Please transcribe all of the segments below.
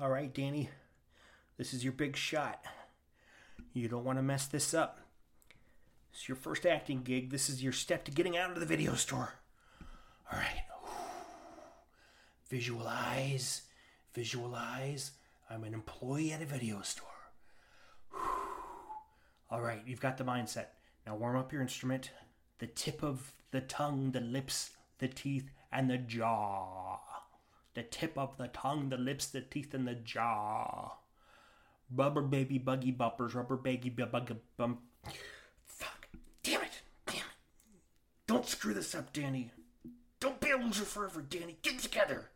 All right, Danny. This is your big shot. You don't want to mess this up. It's your first acting gig. This is your step to getting out of the video store. All right. Visualize, visualize. I'm an employee at a video store. All right, you've got the mindset. Now warm up your instrument. The tip of the tongue, the lips, the teeth, and the jaw. The tip of the tongue, the lips, the teeth, and the jaw. Rubber baby buggy bumpers, rubber baby buggy bump. Fuck. Damn it. Damn it. Don't screw this up, Danny. Don't be a loser forever, Danny. Get together.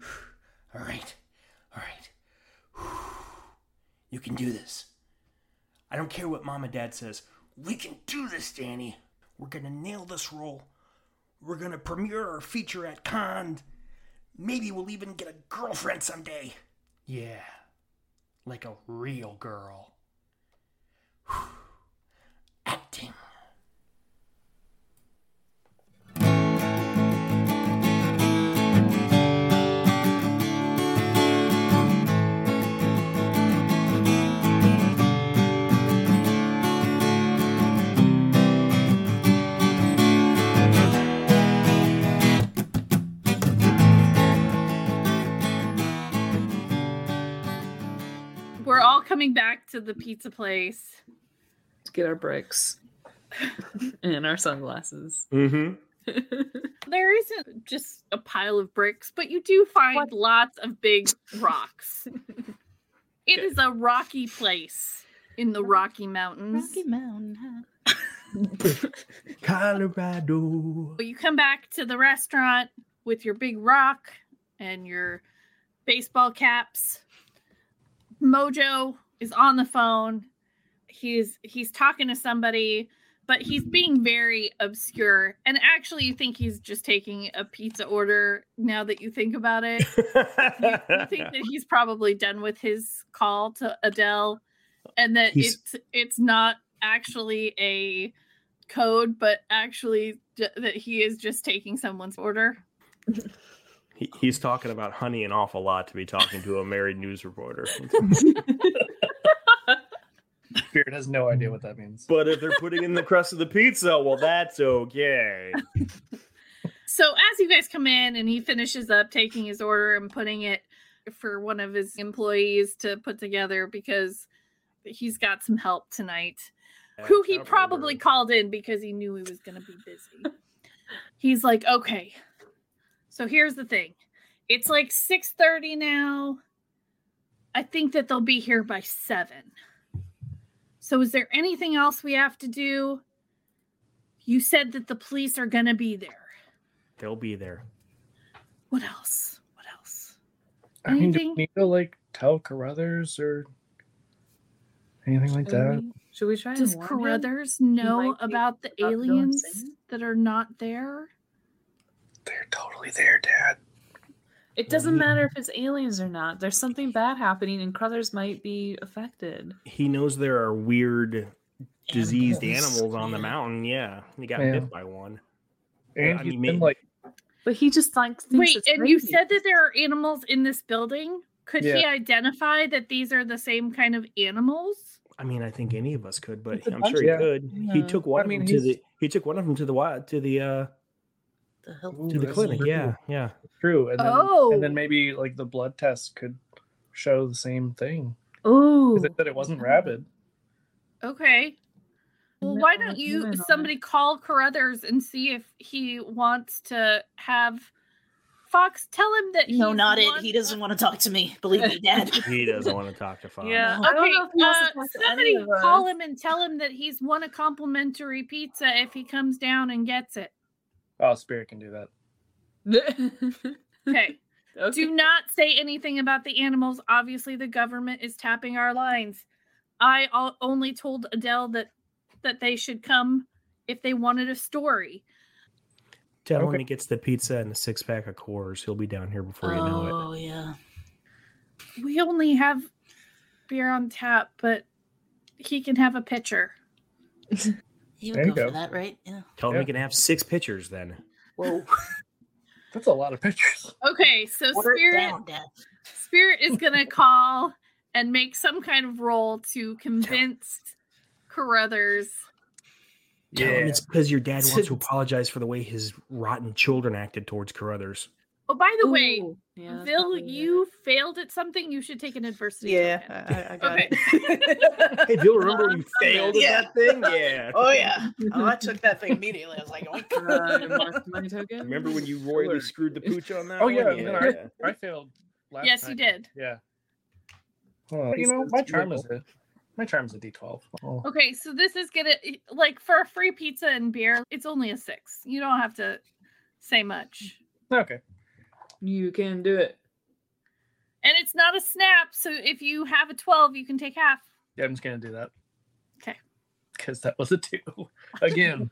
All right. All right. You can do this. I don't care what mom and dad says. We can do this, Danny. We're gonna nail this role. We're gonna premiere our feature at Cannes. Maybe we'll even get a girlfriend someday. Yeah, like a real girl. Acting. Coming back to the pizza place. to get our bricks and our sunglasses. Mm-hmm. There isn't just a pile of bricks, but you do find lots of big rocks. It is a rocky place in the Rocky Mountains. Rocky Mountain. Colorado. But you come back to the restaurant with your big rock and your baseball caps. Mojo is on the phone. He's he's talking to somebody, but he's being very obscure. And actually, you think he's just taking a pizza order now that you think about it. you, you think that he's probably done with his call to Adele and that He's- it's it's not actually a code but actually j- that he is just taking someone's order. He, he's talking about honey an awful lot to be talking to a married news reporter. Spirit has no idea what mm. that means. but if they're putting in the crust of the pizza, well, that's okay. So as you guys come in and he finishes up taking his order and putting it for one of his employees to put together because he's got some help tonight. who he probably called in because he knew he was going to be busy. He's like, "Okay. So here's the thing. It's like 6:30 now. I think that they'll be here by 7. So is there anything else we have to do? You said that the police are going to be there. They'll be there. What else? What else? I mean, do Anything? we need to like tell Carruthers or anything like Should that? we, should we try Does and warn him? Carruthers know about the about aliens that are not there? They're totally there, Dad. It doesn't matter if it's aliens or not. There's something bad happening, and Carruthers might be affected. He knows there are weird, diseased Animals, animals on the mountain. Yeah, he got Yeah. bit by one. And I he's mean, been like, But he just like thinks Wait, it's and you said that there are animals in this building? Could he identify that these are the same kind of animals? I mean, I think any of us could, but It's a I'm bunch sure he of- could. He took one I of them to the. He took one of them to the to the uh The hell? Ooh, to the that's clinic. true. Yeah, yeah. true. And then, Oh. and then maybe like the blood test could show the same thing. Ooh, Is it that it wasn't rabid? Okay. Well, why don't you somebody call Carruthers and see if he wants to have Fox tell him that No, not it. He doesn't of- want to talk to me. Believe me, Dad. He doesn't want to talk to Fox. Yeah. No. I don't Okay, know if he wants to uh, talk somebody of call him and tell him that he's won a complimentary pizza if he comes down and gets it. Oh, Spirit can do that. Okay. okay. Do not say anything about the animals. Obviously, the government is tapping our lines. I al- only told Adele that that they should come if they wanted a story. Tell him Okay. he gets the pizza and the six pack of Coors. He'll be down here before you know it. oh yeah. We only have beer on tap, but he can have a pitcher. He There would you go, go. for that, right? Yeah. Tell him Yeah. he can have six pitchers then. Whoa. That's a lot of pictures. Okay, so Water Spirit down, Dad. Spirit is gonna call and make some kind of roll to convince Carruthers. Tell him Yeah. it's because your dad wants to apologize for the way his rotten children acted towards Carruthers. Oh, by the way, yeah, that's Bill, probably it. you failed at something. You should take an adversity. Yeah. I, I got Okay. it. Hey, Bill, remember when you failed at Yeah. that thing? Yeah. oh yeah. Oh, I took that thing immediately. I was like, oh, Uh, my token. Remember when you royally Sure. screwed the pooch on that? Oh, one? yeah, and then I failed. Last Yes, you did. Yeah. Well, you know, my charm is a my charm is a D twelve. Oh. Okay, so this is gonna like for a free pizza and beer, it's only a six. You don't have to say much. Okay. You can do it. And it's not a snap, so if you have a 12, you can take half. Yeah, I'm just gonna do that. Okay. Because that was a two. Again,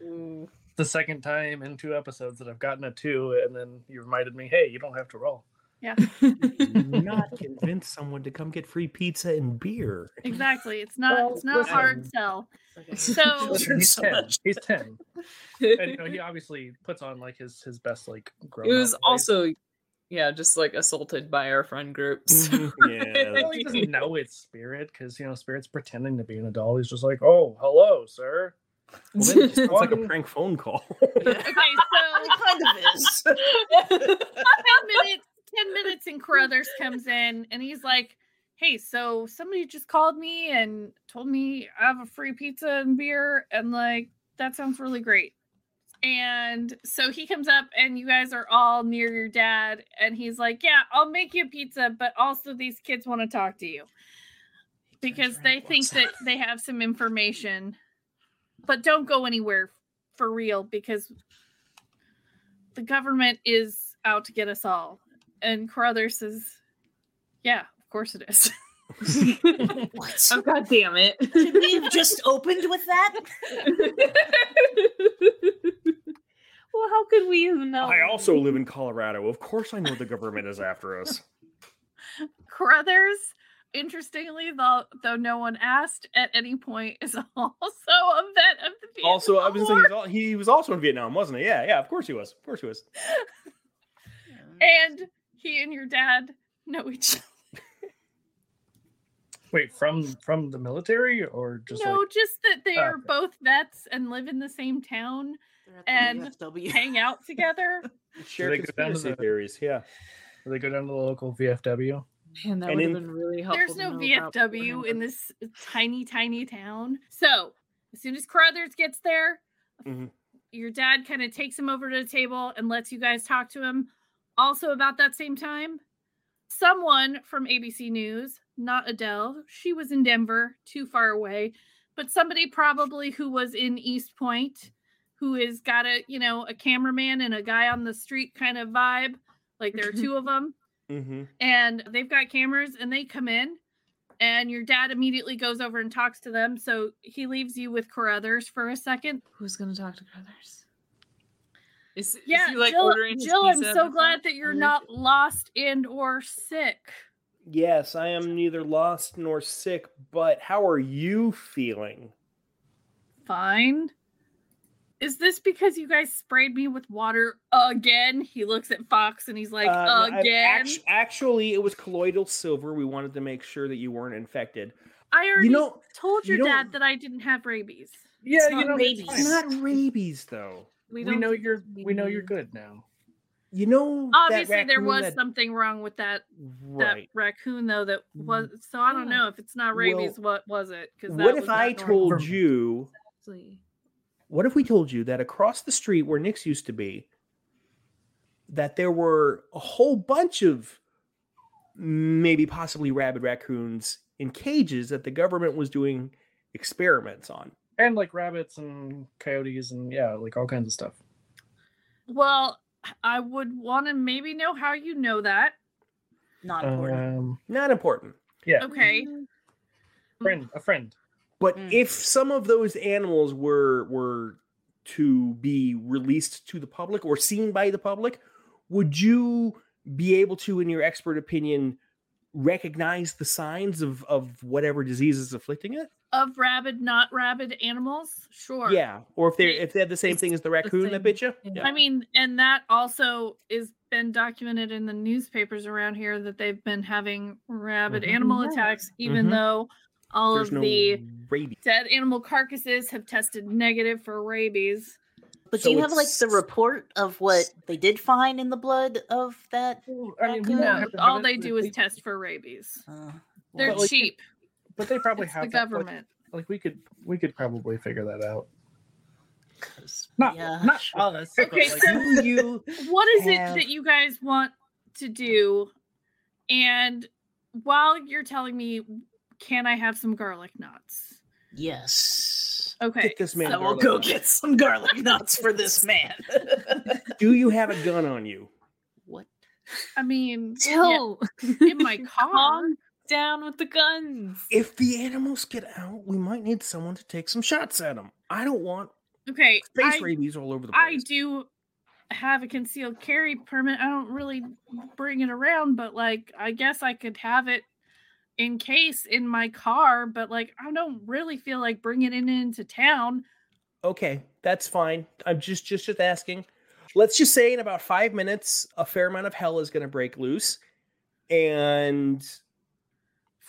the second time in two episodes that I've gotten a two, and then you reminded me, hey, you don't have to roll. Not convince someone to come get free pizza and beer. Exactly. It's not Well, it's not listen. hard sell. okay. So He's ten. He's ten. And you know, he obviously puts on like his his best like grown It was up face. also, yeah, just like assaulted by our friend groups. Mm-hmm. Yeah. Well, he doesn't know it's spirit because you know spirit's pretending to be an adult. He's just like, "Oh, hello, sir." Well, then sounds like a prank phone call. okay, so It kind of is. 10 minutes 10 minutes and Carruthers comes in and he's like, Hey, so somebody just called me and told me I have a free pizza and beer, and like that sounds really great. And so he comes up and you guys are all near your dad, and he's like, Yeah, I'll make you a pizza, but also these kids want to talk to you. Because they think that they have some information. But don't go anywhere for real because the government is out to get us all. And Carruthers says, Yeah, of course it is. What? oh god damn it. Should we have just opened with that? well, how could we even know? I also live in Colorado. Of course, I know the government is after us. Carruthers, interestingly, though though no one asked at any point, is also a vet of the Vietnam Also, I was War. saying he's he was also in Vietnam, wasn't he? Yeah, yeah. Of course he was. Of course he was. and he and your dad know each other. Wait, from from the military or just no, like just that they Oh, are okay. both vets and live in the same town, the and VFW. hang out together. Share they go down to conspiracy the- theories. Yeah. do they go down to the local VFW? Man, that And would have been really helpful. There's no VFW in this tiny, tiny town. So as soon as Carruthers gets there, Mhm. your dad kind of takes him over to the table and lets you guys talk to him. Also, about that same time, someone from ABC News, not Adele, she was in Denver, too far away, but somebody probably who was in East Point, who has got a you know a cameraman and a guy on the street kind of vibe. Like there are two of them Mm-hmm. and they've got cameras and they come in and your dad immediately goes over and talks to them so he leaves you with Carruthers for a second Who's gonna talk to brothers? Is, is yeah he, like, jill, ordering his jill i'm so glad that you're not lost and or sick Yes, I am neither lost nor sick, but how are you feeling? fine is this because you guys sprayed me with water again he looks at fox and he's like Uh, again act- actually, it was colloidal silver. We wanted to make sure that you weren't infected. i already know- told your don't- dad that i didn't have rabies Yeah, It's you not know, rabies. it's It's not rabies, though. We don't know you're it's we know you're good now. You know, that obviously there was that- something wrong with that right. that raccoon though that mm. was so I don't know if it's not rabies Well, what was it because What if I told you? Exactly. What if we told you that across the street where Nick's used to be, that there were a whole bunch of maybe possibly rabid raccoons in cages that the government was doing experiments on? And like rabbits and coyotes and yeah, like all kinds of stuff. well I would want to maybe know how you know that Not important. Um Not important. yeah, okay friend, a friend. But Mm. if some of those animals were were to be released to the public or seen by the public, would you be able to, in your expert opinion, recognize the signs of of whatever disease is afflicting it? Of rabid, not rabid animals, sure. Yeah, or if they They- if they had the same it's thing as the the raccoon that same- bit you. yeah. Yeah. I mean, and that also is been documented in the newspapers around here that they've been having rabid Mhm. animal attacks, even Mhm. though all There's of no the rabies. dead animal carcasses have tested negative for rabies. But So do you have like the report of what they did find in the blood of that? I mean, we Raccoon? don't No, all they do is test for rabies. Uh, They're But, like, cheap. But they probably It's have the that, like- government. Like, we could we could probably figure that out. Not yeah, not sure. us. Okay, like, so- you what is have- it that you guys want to do? And while you're telling me, can I have some garlic knots? Yes. Okay. get this man? I will go knots? get some garlic nuts for this man. Do you have a gun on you? what? I mean, yeah, in my car. Down with the guns. If the animals get out, we might need someone to take some shots at them. I don't want Okay, face I, rabies all over the place. I do have a concealed carry permit. I don't really bring it around, but like, I guess I could have it in case in my car. But like, I don't really feel like bringing it into town. Okay, that's fine. I'm just just just asking. Let's just say in about five minutes, a fair amount of hell is going to break loose, and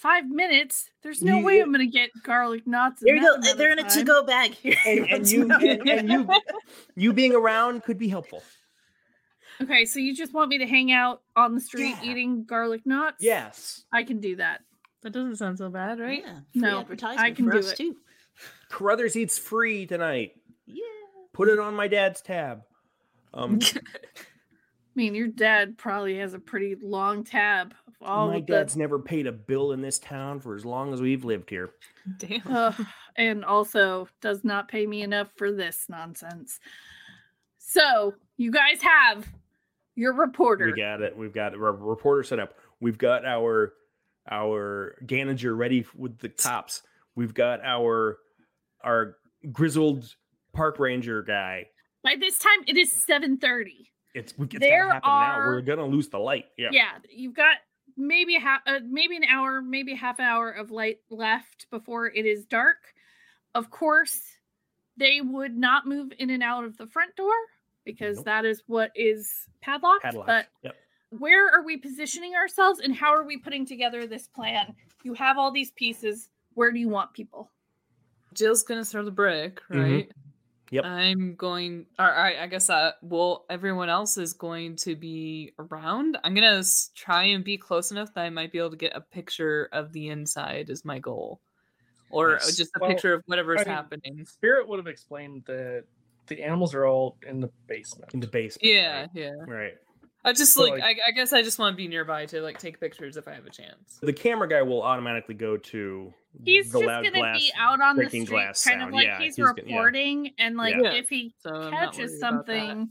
Five minutes. There's no way I'm gonna get garlic knots. in There you that go. They're in a to-go bag here. and, and you and, and you you being around could be helpful. Okay, so you just want me to hang out on the street Yeah. eating garlic knots? Yes, I can do that. That doesn't sound so bad, right? Yeah, free No, advertisement I can for do us it. too. Carruthers eats free tonight. Yeah. Put it on my dad's tab. Um, I mean, your dad probably has a pretty long tab of all my dad's the, never paid a bill in this town for as long as we've lived here. Damn. Ugh, and also does not pay me enough for this nonsense. So you guys have your reporter. We got it. We've got a reporter set up. We've got our our Ganager ready with the cops. We've got our our grizzled park ranger guy. By this time, it is seven thirty. It's we it's There gotta happen now. We're are- gonna lose the light. Yeah. Yeah. you've got maybe a half, uh, maybe an hour, maybe a half hour of light left before it is dark. Of course, they would not move in and out of the front door because Nope. that is what is padlocked. Padlock. But Yep. where are we positioning ourselves and how are we putting together this plan? You have all these pieces. Where do you want people? Jill's gonna throw the brick, Mhm. right? Yep. I'm going. All right. I, I guess uh, well, everyone else is going to be around. I'm gonna try and be close enough that I might be able to get a picture of the inside. Is my goal, or Nice. just a Well, picture of whatever's I mean, happening. Spirit would have explained that the animals are all in the basement. In the basement. Yeah, Right. yeah. right. I just So, like, like- I, I guess I just want to be nearby to like take pictures if I have a chance. The camera guy will automatically go to He's the just gonna glass. be out on the street, glass kind of like Yeah, he's, he's gonna- yeah. reporting, and like Yeah. if he So catches worried about that. something,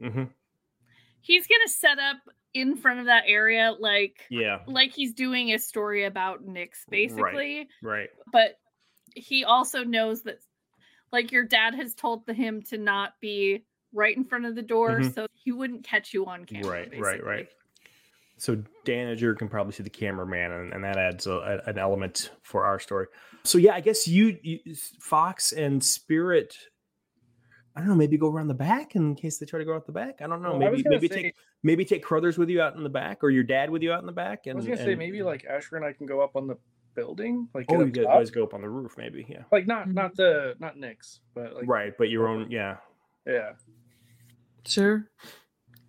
Yeah. hmm he's gonna set up in front of that area, like Yeah. like he's doing a story about Nick's, basically. Right. But he also knows that, like your dad has told the, him to not be right in front of the door, Mhm. so he wouldn't catch you on camera. Right, right, right. So Danager can probably see the cameraman, and, and that adds a, a- an element for our story. So yeah, I guess you, you, Fox and Spirit. I don't know. Maybe go around the back in case they try to go out the back. I don't know. Well, maybe maybe say- take maybe take Carruthers with you out in the back, or your dad with you out in the back. And I was gonna say and- maybe like Asher and I can go up on the building, like oh, get you up guys top. guys go up on the roof, maybe. Yeah. like not Mhm. not the not Nick's, but like right, but your own. Yeah. yeah, Sure.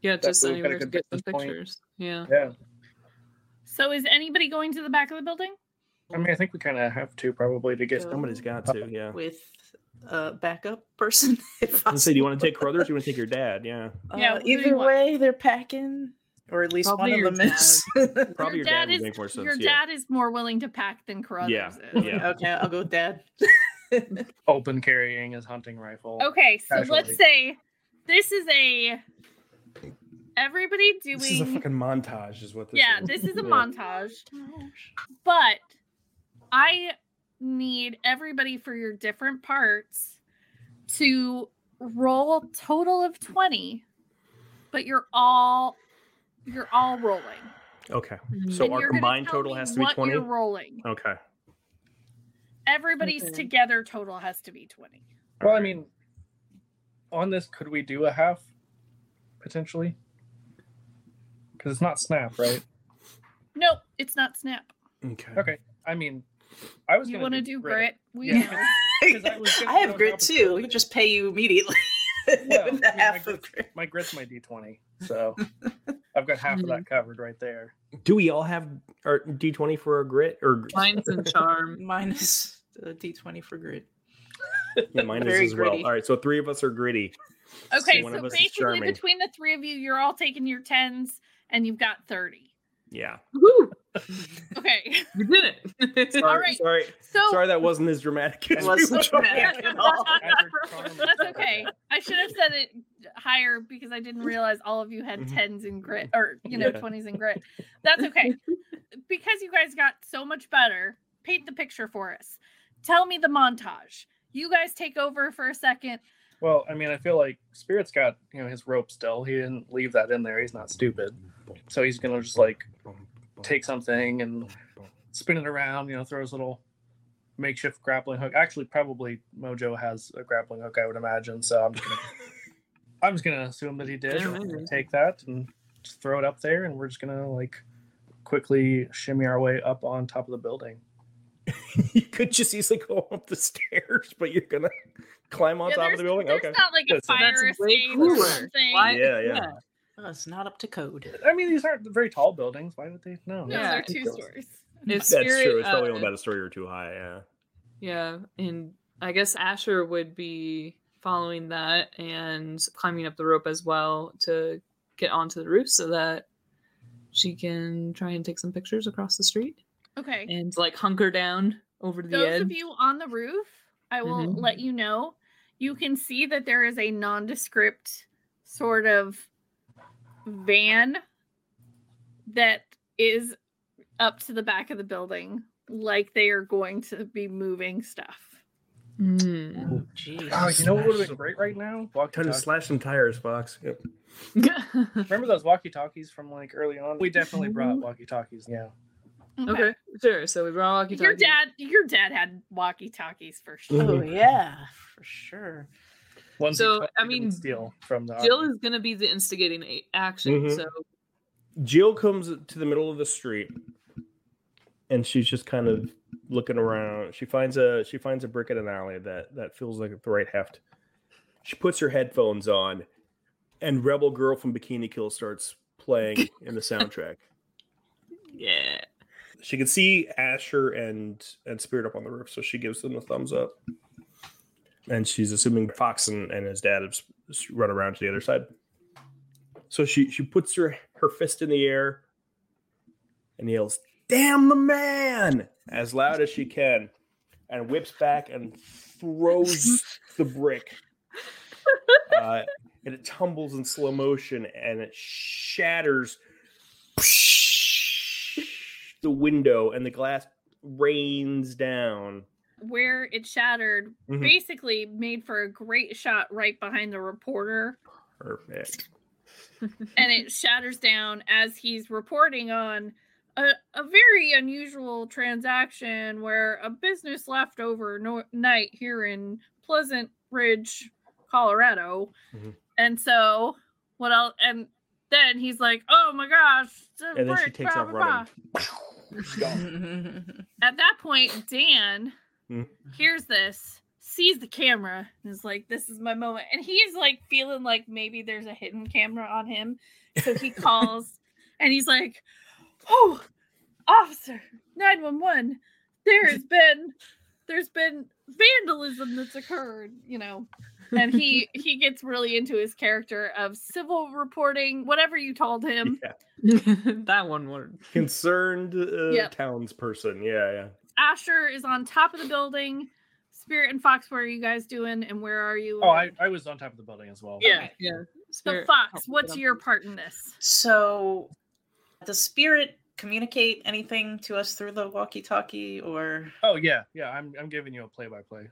Yeah, That just way we've got a anywhere to get some pictures. point. Pictures. Yeah. yeah. So is anybody going to the back of the building? I mean, I think we kind of have to probably to get Go. Somebody's got to. Yeah. with a backup person. If I was say, do you want to take Carruthers? Or do you want to take your dad? Yeah. Yeah, Uh, who do either want? way, they're packing, or at least Probably one of them is. Probably your dad would make more sense, Your yeah. dad is more willing to pack than Carruthers Yeah, is. yeah. okay, I'll go with dad. open carrying his hunting rifle. Okay, so Casualty. let's say this is a everybody doing This is a fucking montage, is what this is. yeah, is. this is a Yeah. montage. But I need everybody for your different parts to roll total of 20, but you're all you're all rolling. Okay. Mhm. So And our combined total has to be 20? You're rolling. Okay. Everybody's Okay. together total has to be 20. Well, I mean, on this, could we do a half potentially? Because it's not snap, right? Nope, it's not snap. Okay. Okay. I mean, I was You want to do grit. grit? We Yeah. know. 'Cause I was I have grit too. of- We just pay you immediately. Well, I with the mean, my, half of grit's, grit. my grit's my d20, so I've got half of that mm-hmm. covered right there. Do we all have our D20 for our grit or Mine's in charm. Minus the d20 for grit. yeah, mine is Very as well. gritty. All right, so three of us are gritty. Okay, one so of us is basically between the three of you, you're all taking your 10s and you've got 30. Yeah. Woo! Okay. You did it. Sorry, All right. sorry, So sorry that wasn't as dramatic. As we dramatic at all. That's okay. I should have said it higher because I didn't realize all of you had Mhm. tens in grit or you know Yeah. twenties in grit. That's okay. because you guys got so much better. Paint the picture for us. Tell me the montage. You guys take over for a second. Well, I mean, I feel like Spirit's got you know his rope still. He didn't leave that in there. He's not stupid, so he's gonna just like take something and spin it around. You know, throw his little makeshift grappling hook. Actually, probably Mojo has a grappling hook, I would imagine. So I'm just gonna, I'm just gonna assume that he did. Yeah, I'm gonna maybe. take that and just throw it up there, and we're just gonna like quickly shimmy our way up on top of the building. you could just easily go up the stairs, but you're gonna climb on Yeah, top of the building. there's Okay. not like a Good, so fire escape or something. Why- Yeah, yeah. Oh, it's not up to code. I mean, these aren't very tall buildings. Why would they? No. No, Yeah, they're two goes- stories. If That's Spirit, true. It's probably uh, only about a story or two high. Yeah. Yeah, and I guess Asher would be following that and climbing up the rope as well to get onto the roof so that she can try and take some pictures across the street Okay. and like hunker down over to the Those edge. of you on the roof, I will Mhm. let you know. You can see that there is a nondescript sort of van that is up to the back of the building, like they are going to be moving stuff. Mm. Oh, geez. Oh, you know what would have been great right now? Time to Walkie-talkie. slash some tires, Fox. Yep. Remember those walkie talkies from like early on? We definitely brought walkie talkies. Yeah. okay, sure. So we brought walkie Your dad, your dad had walkie talkies for sure. Oh yeah, for sure. Ones So, I mean, steal from the. Jill army. is going to be the instigating a- action. Mhm. So Jill comes to the middle of the street, and she's just kind of looking around. She finds a she finds a brick in an alley that that feels like the right heft. She puts her headphones on, and Rebel Girl from Bikini Kill starts playing in the soundtrack. yeah. She can see Asher and and Spirit up on the roof, so she gives them a thumbs up. And she's assuming Fox and, and his dad have run around to the other side. So she she puts her her fist in the air and yells, "Damn the man!" as loud as she can, and whips back and throws the brick. Uh, and it tumbles in slow motion and it shatters the window and the glass rains down. Where it shattered, Mhm. basically made for a great shot right behind the reporter. Perfect. and it shatters down as he's reporting on a, a very unusual transaction where a business left overnight here in Pleasant Ridge, Colorado. Mhm. And so, what else? And then he's like, "Oh my gosh!" it's And then she takes blah, off blah, running. blah." At that point, Dan Hmm. hears this, sees the camera, and is like, "This is my moment." And he's like feeling like maybe there's a hidden camera on him, so he calls, and he's like, "Oh, officer, nine one one, there has been, there's been vandalism that's occurred," you know. And he he gets really into his character of civil reporting, whatever you told him. Yeah. that one word. Concerned uh, Yep. townsperson. Yeah, yeah. Asher is on top of the building. Spirit and Fox, what are you guys doing? And where are you? Oh, I, I was on top of the building as well. Yeah. Yeah. So Fox, what's your part in this? So, does spirit communicate anything to us through the walkie-talkie, or Oh yeah, yeah. I'm I'm giving you a play by play.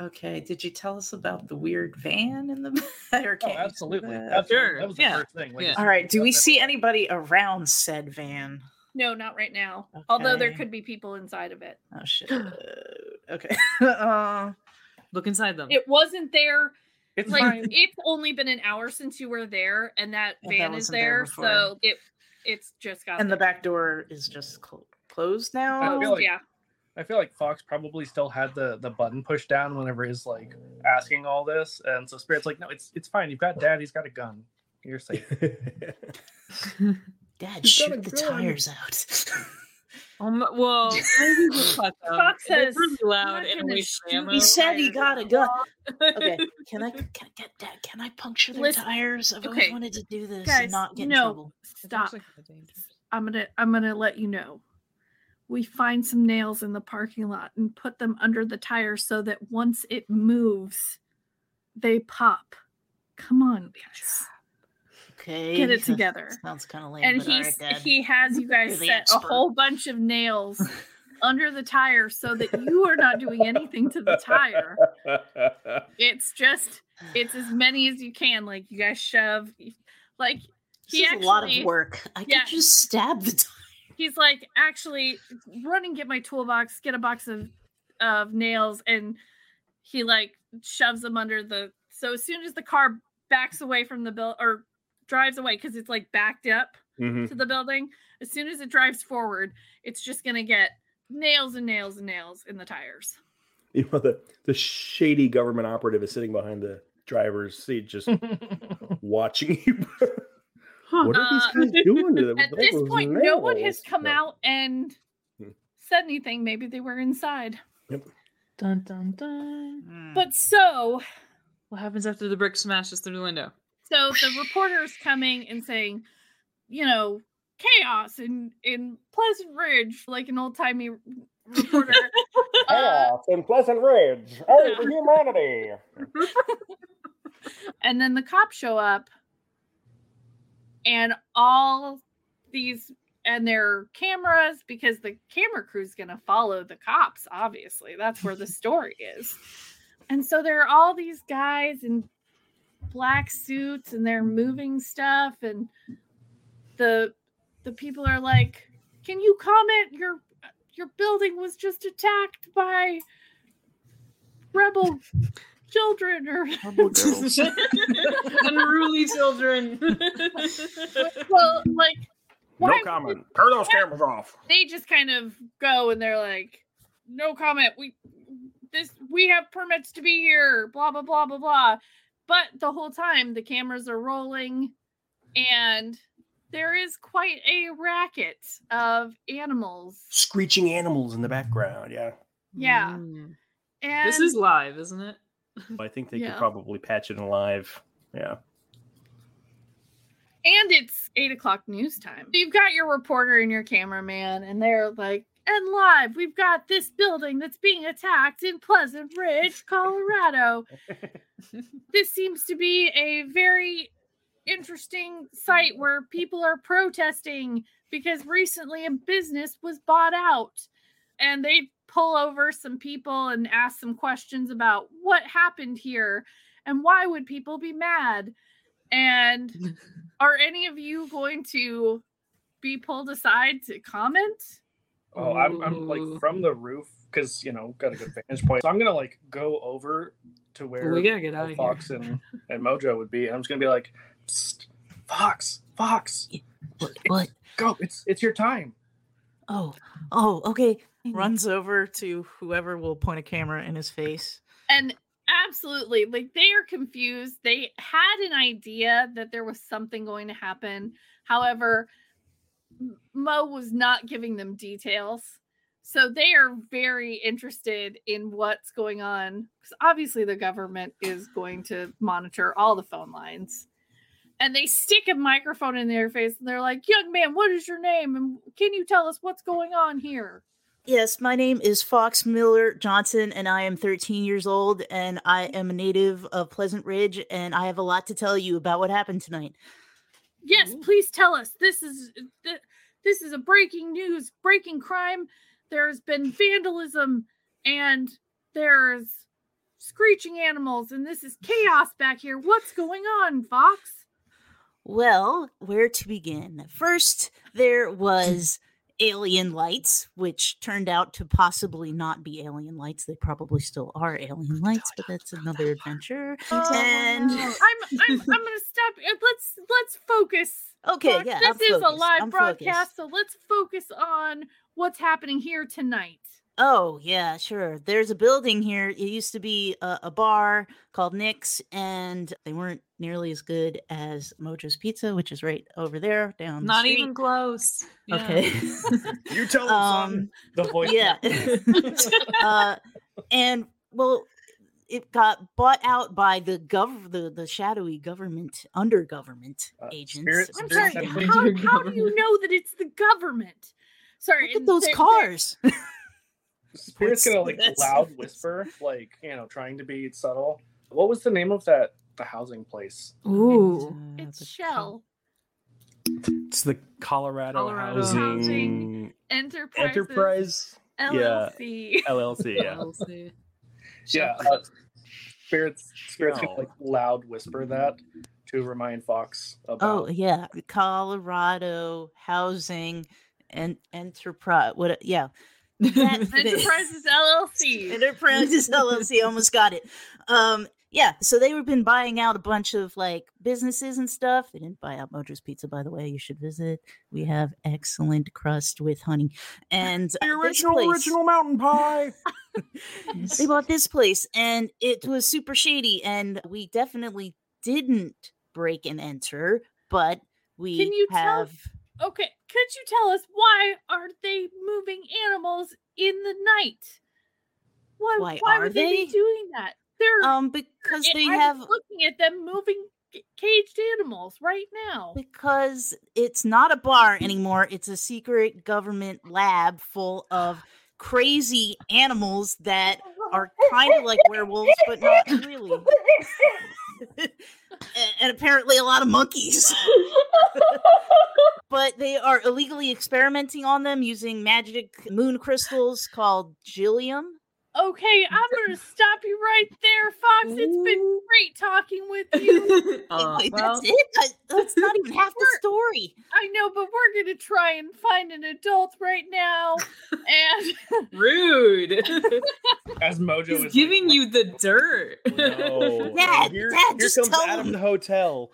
okay? Did you tell us about the weird van in the back? or Oh, can't you say absolutely. that? Absolutely. Sure, That was the yeah, first thing. Like, yeah. as All soon right. as Do we see anybody around said van? No, not right now. Although there could be people inside of it. Oh shit. Okay. uh, Look inside them. It wasn't there. It's Like fine. it's only been an hour since you were there, and that And van is there there, so it it's just got and the back door is just clo- closed now. I Oh, feel like- yeah. I feel like Fox probably still had the the button pushed down whenever he's like asking all this, and so Spirit's like, "No, it's it's fine. You've got Dad. He's got a gun. You're safe." Dad, He's got shoot the gun. tires out. Um, well, maybe we'll cut. Fox says, pretty "I'm loud and gonna waste shoot ammo. he said he got a out. gun. Okay, can I can I get Dad? Can I puncture the Listen, tires? I've okay, always wanted to do this Guys, and not get in trouble. Stop. actually kinda dangerous. I'm gonna I'm gonna let you know. We find some nails in the parking lot and put them under the tire so that once it moves, they pop. Come on, guys. Okay, Get it that together. Sounds kind of lame. And he's right, he has you guys set a whole bunch of nails under the tire so that you are not doing anything to the tire. It's just it's as many as you can. Like you guys shove like he actually a lot of work. I Yeah. could just stab the tire. he's like actually run and get my toolbox get a box of of nails and he like shoves them under the so as soon as the car backs away from the bill or drives away because it's like backed up Mhm. to the building as soon as it drives forward it's just gonna get nails and nails and nails in the tires You know, the, the shady government operative is sitting behind the driver's seat, just watching you. what are Uh, these guys doing to them? at this those point no one has come No. out and Hmm. said anything maybe they were inside Dun dun dun. Hmm. but so What happens after the brick smashes through the window? So the reporter's coming and saying, you know, chaos in in Pleasant Ridge, like an old timey reporter. uh, Chaos in Pleasant Ridge. Oh, for humanity. and then the cops show up, and all these and their cameras because the camera crew's gonna follow the cops. Obviously, that's where the story is. And so there are all these guys in black suits and they're moving stuff and the the people are like can you comment your your building was just attacked by rebel children or Unruly children. well like No comment. Turn those cameras off. they just kind of go and they're like no comment we this we have permits to be here blah blah blah blah blah but the whole time the cameras are rolling and there is quite a racket of animals Screeching animals in the background. Yeah. Yeah. Mm. and This is live, isn't it? I think they Yeah. could probably patch it in live. Yeah. and it's eight o'clock news time. You've got your reporter and your cameraman, and they're like, and live, we've got this building that's being attacked in Pleasant Ridge, Colorado. this seems to be a very interesting site where people are protesting because recently a business was bought out. And they pull over some people and ask some questions about what happened here and why would people be mad. And are any of you going to be pulled aside to comment? Oh, I'm, I'm like from the roof because you know got a good vantage point. So I'm gonna like go over to where We gotta get out of Fox here. and and Mojo would be, and I'm just gonna be like, "Psst, Fox, Fox, What? What? go! It's it's your time. Oh, oh, okay. Runs over to whoever will point a camera in his face. And absolutely, like they are confused. They had an idea that there was something going to happen. However, M- Mo was not giving them details. So they are very interested in what's going on because obviously the government is going to monitor all the phone lines. And they stick a microphone in their face and they're like, Young man, what is your name? And can you tell us what's going on here? Yes, my name is Fox Miller Johnson, and I am 13 years old, and I am a native of Pleasant Ridge, and I have a lot to tell you about what happened tonight. Yes, please tell us. This is uh, th- this is a breaking news, breaking crime. There's been vandalism and there's screeching animals and this is chaos back here. What's going on, Fox? Well, where to begin? First, there was alien lights, which turned out to possibly not be alien lights. They probably still are alien lights, but that's another adventure. Oh, and. I'm I'm I'm gonna stop. Let's let's focus. okay, Fox, yeah, this I'm is a live I'm broadcast, focused. so let's focus on what's happening here tonight. Oh, yeah, sure. There's a building here. It used to be a, a bar called Nick's, and they weren't nearly as good as Mojo's Pizza, which is right over there down the Not street. even close. Yeah. Okay. You tell him, son. um, The voice. yeah. uh, and well, it got bought out by the gov the, the shadowy government under government Uh, agents. Spirit- I'm sorry. How, do how do you know that it's the government? Sorry. Look at those they're- they're- cars. Spirit's gonna like What's loud whisper, like you know, trying to be subtle. What was the name of that the housing place? Ooh. It's the Shell It's the Colorado, Colorado Housing Housing Enterprise Enterprise LLC. LLC. Yeah. We'll. Yeah, uh, Spirit's Spirit's gonna like loud whisper that to remind Fox about. Oh yeah, Colorado Housing and Enterprise. What? Yeah, That's it. Enterprises LLC. Enterprises LLC. Almost got it. Um, yeah. So they were been buying out a bunch of like businesses and stuff. They didn't buy out Mojo's Pizza, by the way. You should visit. We have excellent crust with honey. And The uh, original, place- original mountain pie. they bought this place and it was super shady and we definitely didn't break and enter but we Can you tell- have Okay, could you tell us why aren't they moving animals in the night? Why, Why why are would they? they? be doing that? They're um because they I'm have looking at them moving caged animals right now. because it's not a bar anymore it's a secret government lab full of crazy animals that are kind of like werewolves but not really and apparently a lot of monkeys. But they are illegally experimenting on them using magic moon crystals called gillium Okay, I'm gonna stop you right there, Fox. It's been great talking with you. Uh, Wait, well, that's it I- that's not even half the story I know, but we're gonna try and find an adult right now. And rude. As Mojo He's is giving like, you the dirt. No. Dad, here, Dad, here just comes tell Adam him. the hotel,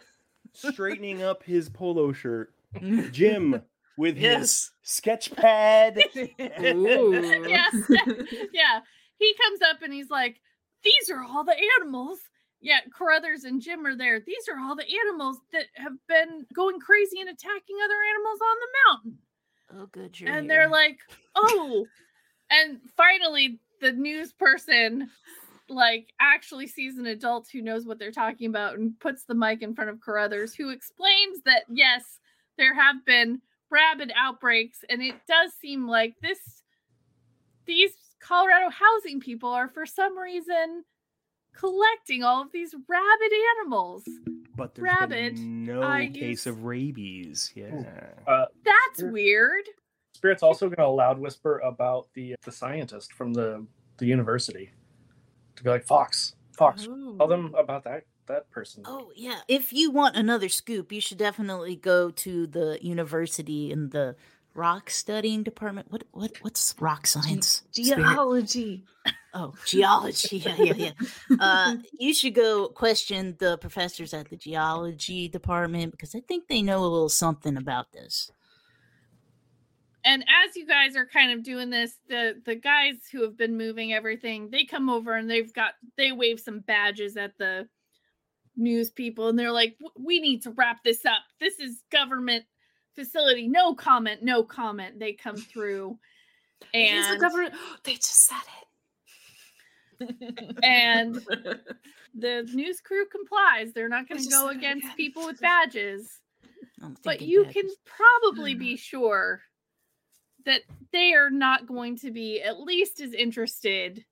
straightening up his polo shirt. Jim with his sketch pad. Ooh. yes, yeah, he comes up and he's like, "These are all the animals." Yeah, Carruthers and Jim are there. These are all the animals that have been going crazy and attacking other animals on the mountain. oh good and they're like, "Oh!" and finally, the news person like actually sees an adult who knows what they're talking about and puts the mic in front of Carruthers, who explains that yes, there have been rabid outbreaks, and it does seem like this these Colorado housing people are for some reason collecting all of these rabid animals. But there's Rabbit, been no I case use- of rabies. Yeah. uh, That's Sure. weird. Spirit's also gonna loud whisper about the the scientist from the the university to be like Fox, Fox, tell them about that that person. Oh yeah. If you want another scoop, you should definitely go to the university and the rock studying department. What what what's rock science? Spirit? Geology. Oh, geology. Yeah, yeah, yeah. Uh, you should go question the professors at the geology department because I think they know a little something about this. and as you guys are kind of doing this the the guys who have been moving everything they come over and they've got they wave some badges at the news people and they're like we need to wrap this up this is government facility no comment no comment they come through It is the and government. They just said it. and the news crew complies they're not going to go against again. people with badges but you badges. can probably mm. be sure that they are not going to be at least as interested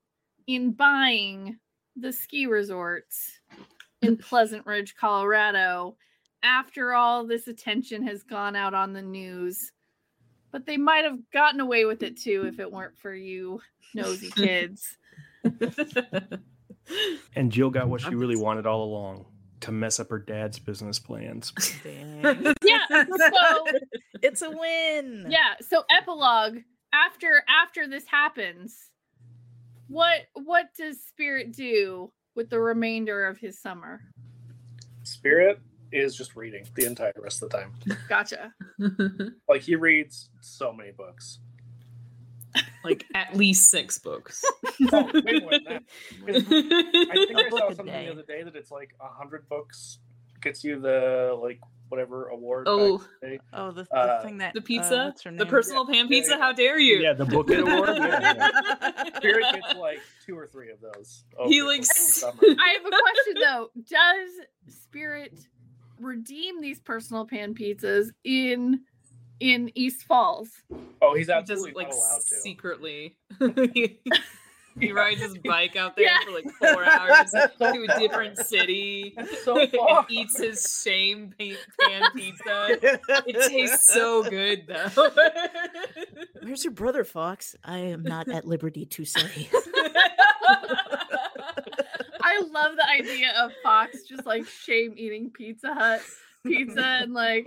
in buying the ski resorts in Pleasant Ridge, Colorado, after all this attention has gone out on the news. But they might have gotten away with it too if it weren't for you nosy kids. And Jill got what she really wanted all along to mess up her dad's business plans. Dang. yeah, so it's a win. yeah so epilogue after after this happens what what does spirit do with the remainder of his summer Spirit is just reading the entire rest of the time. gotcha Like he reads so many books. like at least six books. Oh, way more than that. I think A I book saw something day. the other day that it's like a hundred books gets you the like whatever award. Oh. the. Oh, the, the Uh, thing that the uh, pizza, what's her the name? personal pan pizza. yeah. How dare you? Yeah, the book award. Yeah, yeah. Spirit gets like two or three of those. He the like course of s- the summer. i have a question though does spirit redeem these personal pan pizzas in in east falls Oh, he's He absolutely just like not allowed to. secretly. he, he rides his bike out there Yeah. for like four hours to a different city So and far. eats his shame pan pizza. It tastes so good though. Where's your brother, Fawkes? I am not at liberty to say. I love the idea of Fawkes just like shame eating Pizza Hut pizza and like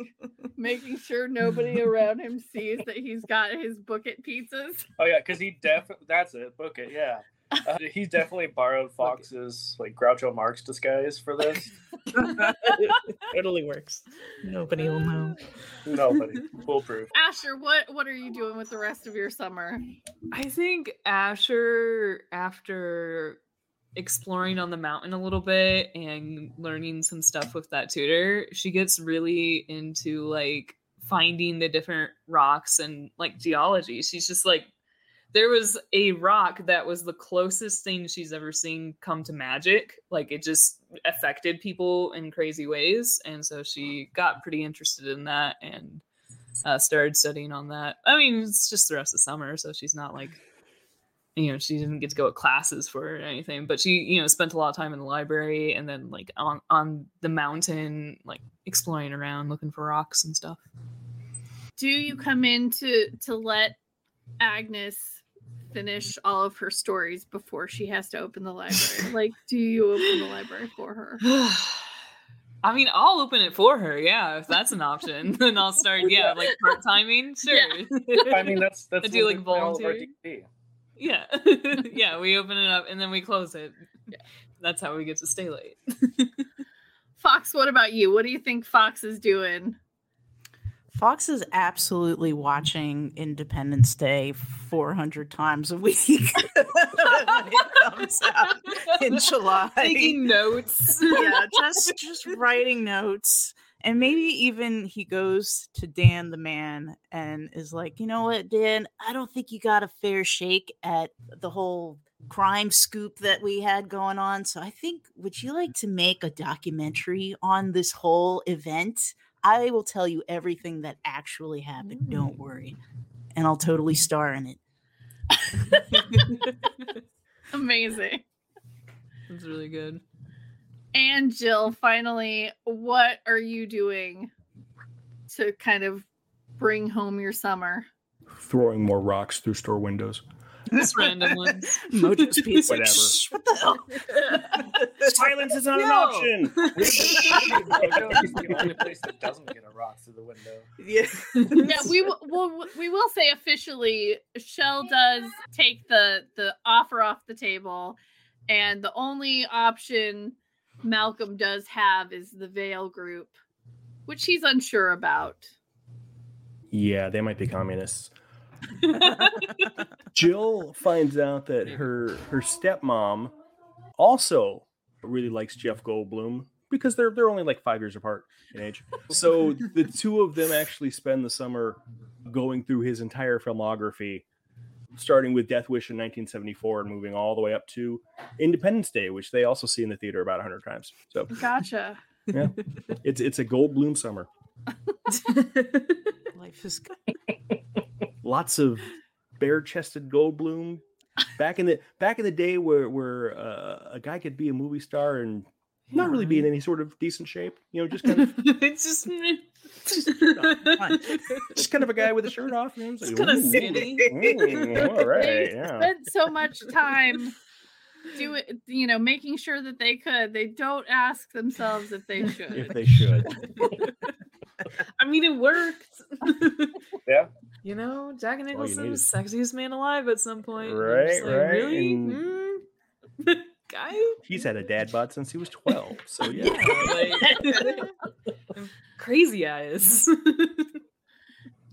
making sure nobody around him sees that he's got his book it pizzas. Oh yeah, because he definitely that's it. Book it. Yeah. Uh, he definitely borrowed Fawkes's like Groucho Marx disguise for this. totally works. Nobody will know. Nobody foolproof. Asher, what what are you doing with the rest of your summer? I think Asher, after exploring on the mountain a little bit and learning some stuff with that tutor, she gets really into like finding the different rocks and like geology. She's just like, there was a rock that was the closest thing she's ever seen come to magic. Like it just affected people in crazy ways. And so she got pretty interested in that and uh, started studying on that. I mean, it's just the rest of summer, so she's not like, you know, she didn't get to go to classes for it or anything, but she, you know, spent a lot of time in the library and then like on on the mountain, like exploring around, looking for rocks and stuff. Do you come in to to let Agnes finish all of her stories before she has to open the library? like, do you open the library for her? I mean, I'll open it for her, yeah, if that's an option. then I'll start, yeah, like part timing, sure. I mean, that's that's I do, like, literally all of our volunteering. D&D. yeah, yeah, we open it up and then we close it. That's how we get to stay late. Fawkes, what about you? What do you think Fawkes is doing? Fawkes is absolutely watching Independence Day 400 times a week when it comes out in July. Taking notes. yeah, just just writing notes. And maybe even he goes to Dan the man and is like, you know what, Dan, I don't think you got a fair shake at the whole crime scoop that we had going on. So I think, would you like to make a documentary on this whole event? I will tell you everything that actually happened. Don't mm. worry. And I'll totally star in it. Amazing. That's really good. And Jill, finally, what are you doing to kind of bring home your summer? Throwing more rocks through store windows. Just random ones. Mojo's Pizza. Whatever. Shh, what the hell? Silence is not an option. Mojo is the only place that doesn't get a rock through the window. yeah. yeah, we will we'll, we will say officially Shell does take the the offer off the table and the only option Malcolm does have is the Veil group, which he's unsure about. Yeah, they might be communists. Jill finds out that her her stepmom also really likes Jeff Goldblum because they're they're only like five years apart in age. So the two of them actually spend the summer going through his entire filmography, starting with Death Wish in 1974 and moving all the way up to Independence Day, which they also see in the theater about 100 times. So Gotcha. Yeah, it's it's a Goldblum summer. Life is good. lots of bare-chested Goldblum. Back in the back in the day, where where uh, a guy could be a movie star and not really be in any sort of decent shape, you know, just kind of it's just just kind of a guy with a shirt off. You know, it's Just like, kinda "Ooh, skinny." mm, all right, yeah. spent so much time doing, you know making sure that they could they don't ask themselves if they should If they should, I mean, it worked. Yeah. You know, Jack all you Nicholson needed. sexiest man alive at some point. and Right, like, right, Really? and- Hmm? Guy? He's had a dad bod since he was 12. So, yeah. Yeah, like crazy eyes.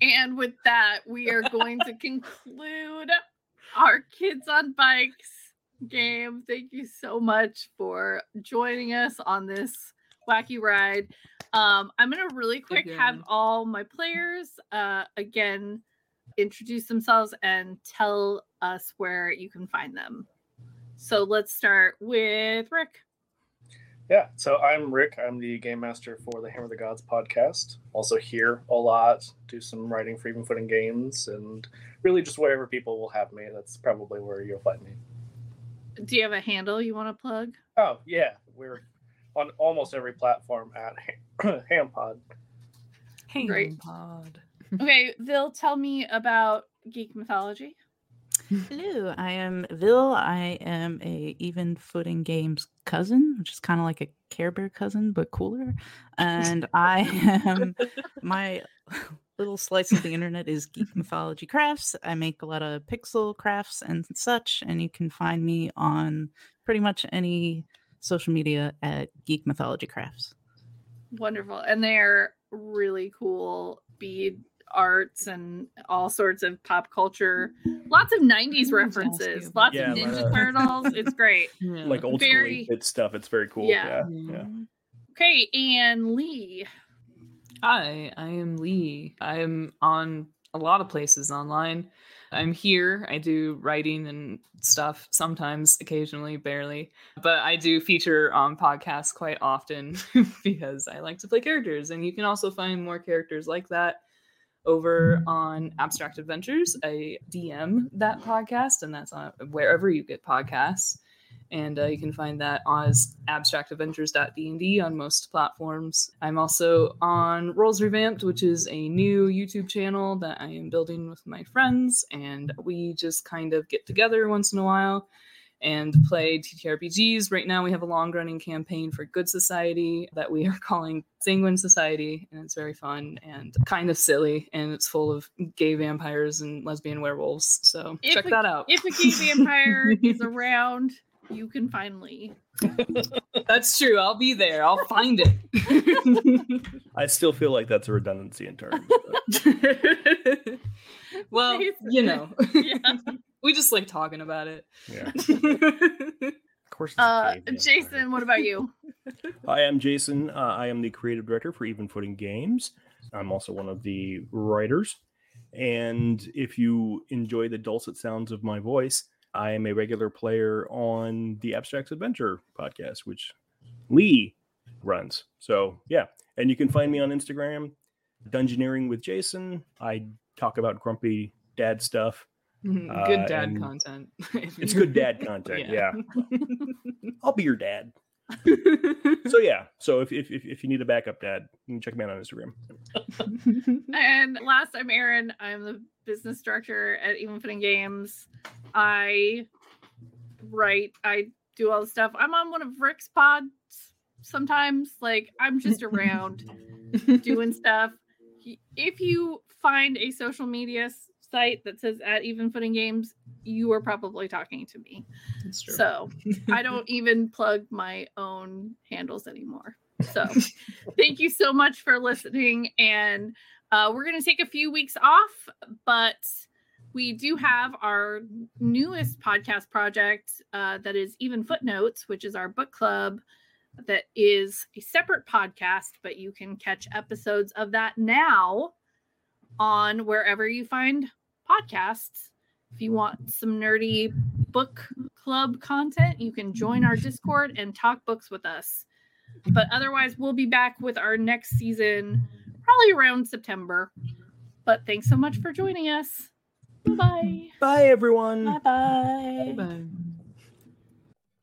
And with that, we are going to conclude our Kids on Bikes game. Thank you so much for joining us on this wacky ride. Um, I'm going to really quick have all my players uh, again introduce themselves and tell us where you can find them. So let's start with Rick. Yeah, so I'm Rick. I'm the game master for the Hammer of the Gods podcast. Also here a lot, do some writing for even footing games, and really just wherever people will have me. That's probably where you'll find me. Do you have a handle you want to plug? Oh yeah, we're on almost every platform at Ham- HammPod. Great. Pod. Okay, Vil, tell me about geek mythology. Hello, I am Vil. I am a even footing games cousin, which is kind of like a Care Bear cousin but cooler. And I am my little slice of the internet is Geek Mythology Crafts. I make a lot of pixel crafts and such, and you can find me on pretty much any social media at Geek Mythology Crafts. Wonderful. And they're really cool bead arts and all sorts of pop culture. Lots of 90s I wanted to ask references. Lots Yeah, of Ninja like- Turtles. It's great. Yeah. Like old Very- school stuff. It's very cool. Yeah. Yeah. yeah. Okay, and Lee. Hi, I am Lee. I'm on a lot of places online. I'm here. I do writing and stuff sometimes, occasionally, barely. But I do feature on podcasts quite often because I like to play characters. And you can also find more characters like that over on Abstract Adventures. I DM that podcast, and that's on wherever you get podcasts. And uh, you can find that as abstractadventures.dnd on most platforms. I'm also on Rolls Revamped, which is a new YouTube channel that I am building with my friends. And we just kind of get together once in a while and play TTRPGs. Right now, we have a long running campaign for Good Society that we are calling Sanguine Society. And it's very fun and kind of silly. And it's full of gay vampires and lesbian werewolves. So If check a- that out. If a gay vampire is around, you can finally. that's true. I'll be there. I'll find it. I still feel like that's a redundancy in terms. well, you know, Yeah. We just like talking about it. yeah. Of course. it's Uh, cave vampire. Jason, what about you? Hi, I'm Jason. Uh, I am the creative director for Even Footing Games. I'm also one of the writers. And if you enjoy the dulcet sounds of my voice, I am a regular player on the Abstract Adventure podcast, which Lee runs. So, yeah. And you can find me on Instagram, Dungeoneering with Jason. I talk about grumpy dad stuff. Good Uh, dad content. It's good dad content. Yeah. I'll be your dad. So, yeah. So, if, if, if if you need a backup dad, you can check me out on Instagram. And last, I'm Aaryn. I'm the business director at Even Footing Games. I write, I do all the stuff. I'm on one of Rick's pods sometimes. Like, I'm just around doing stuff. If you find a social media s- site that says at Even Footing Games, you are probably talking to me. That's true. So I don't even plug my own handles anymore. So thank you so much for listening. And uh, we're going to take a few weeks off, but we do have our newest podcast project uh, that is Even Footnotes, which is our book club that is a separate podcast, but you can catch episodes of that now on wherever you find podcasts. If you want some nerdy book club content, you can join our Discord and talk books with us. But otherwise, we'll be back with our next season probably around September. But thanks so much for joining us. Bye. Bye, everyone. Bye bye. Bye.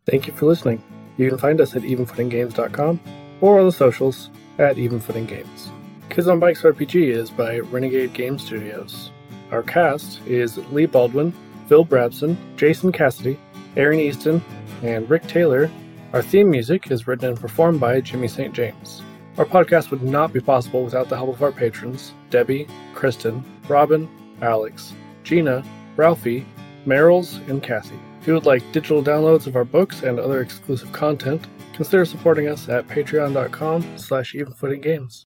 Thank you for listening. You can find us at evenfootinggames.com or on the socials at evenfootinggames. Kids on Bikes RPG is by Renegade Game Studios. Our cast is Lee Baldwin, Vil Brabson, Jason Cassidy, Aaryn Easton, and Rick Taylor. Our theme music is written and performed by Jimmy St. James. Our podcast would not be possible without the help of our patrons Debbie, Kristen, Robin, Alex, Gina, Ralphie, Merrills, and Cassie. If you would like digital downloads of our books and other exclusive content, consider supporting us at patreon.com slash evenfootinggames.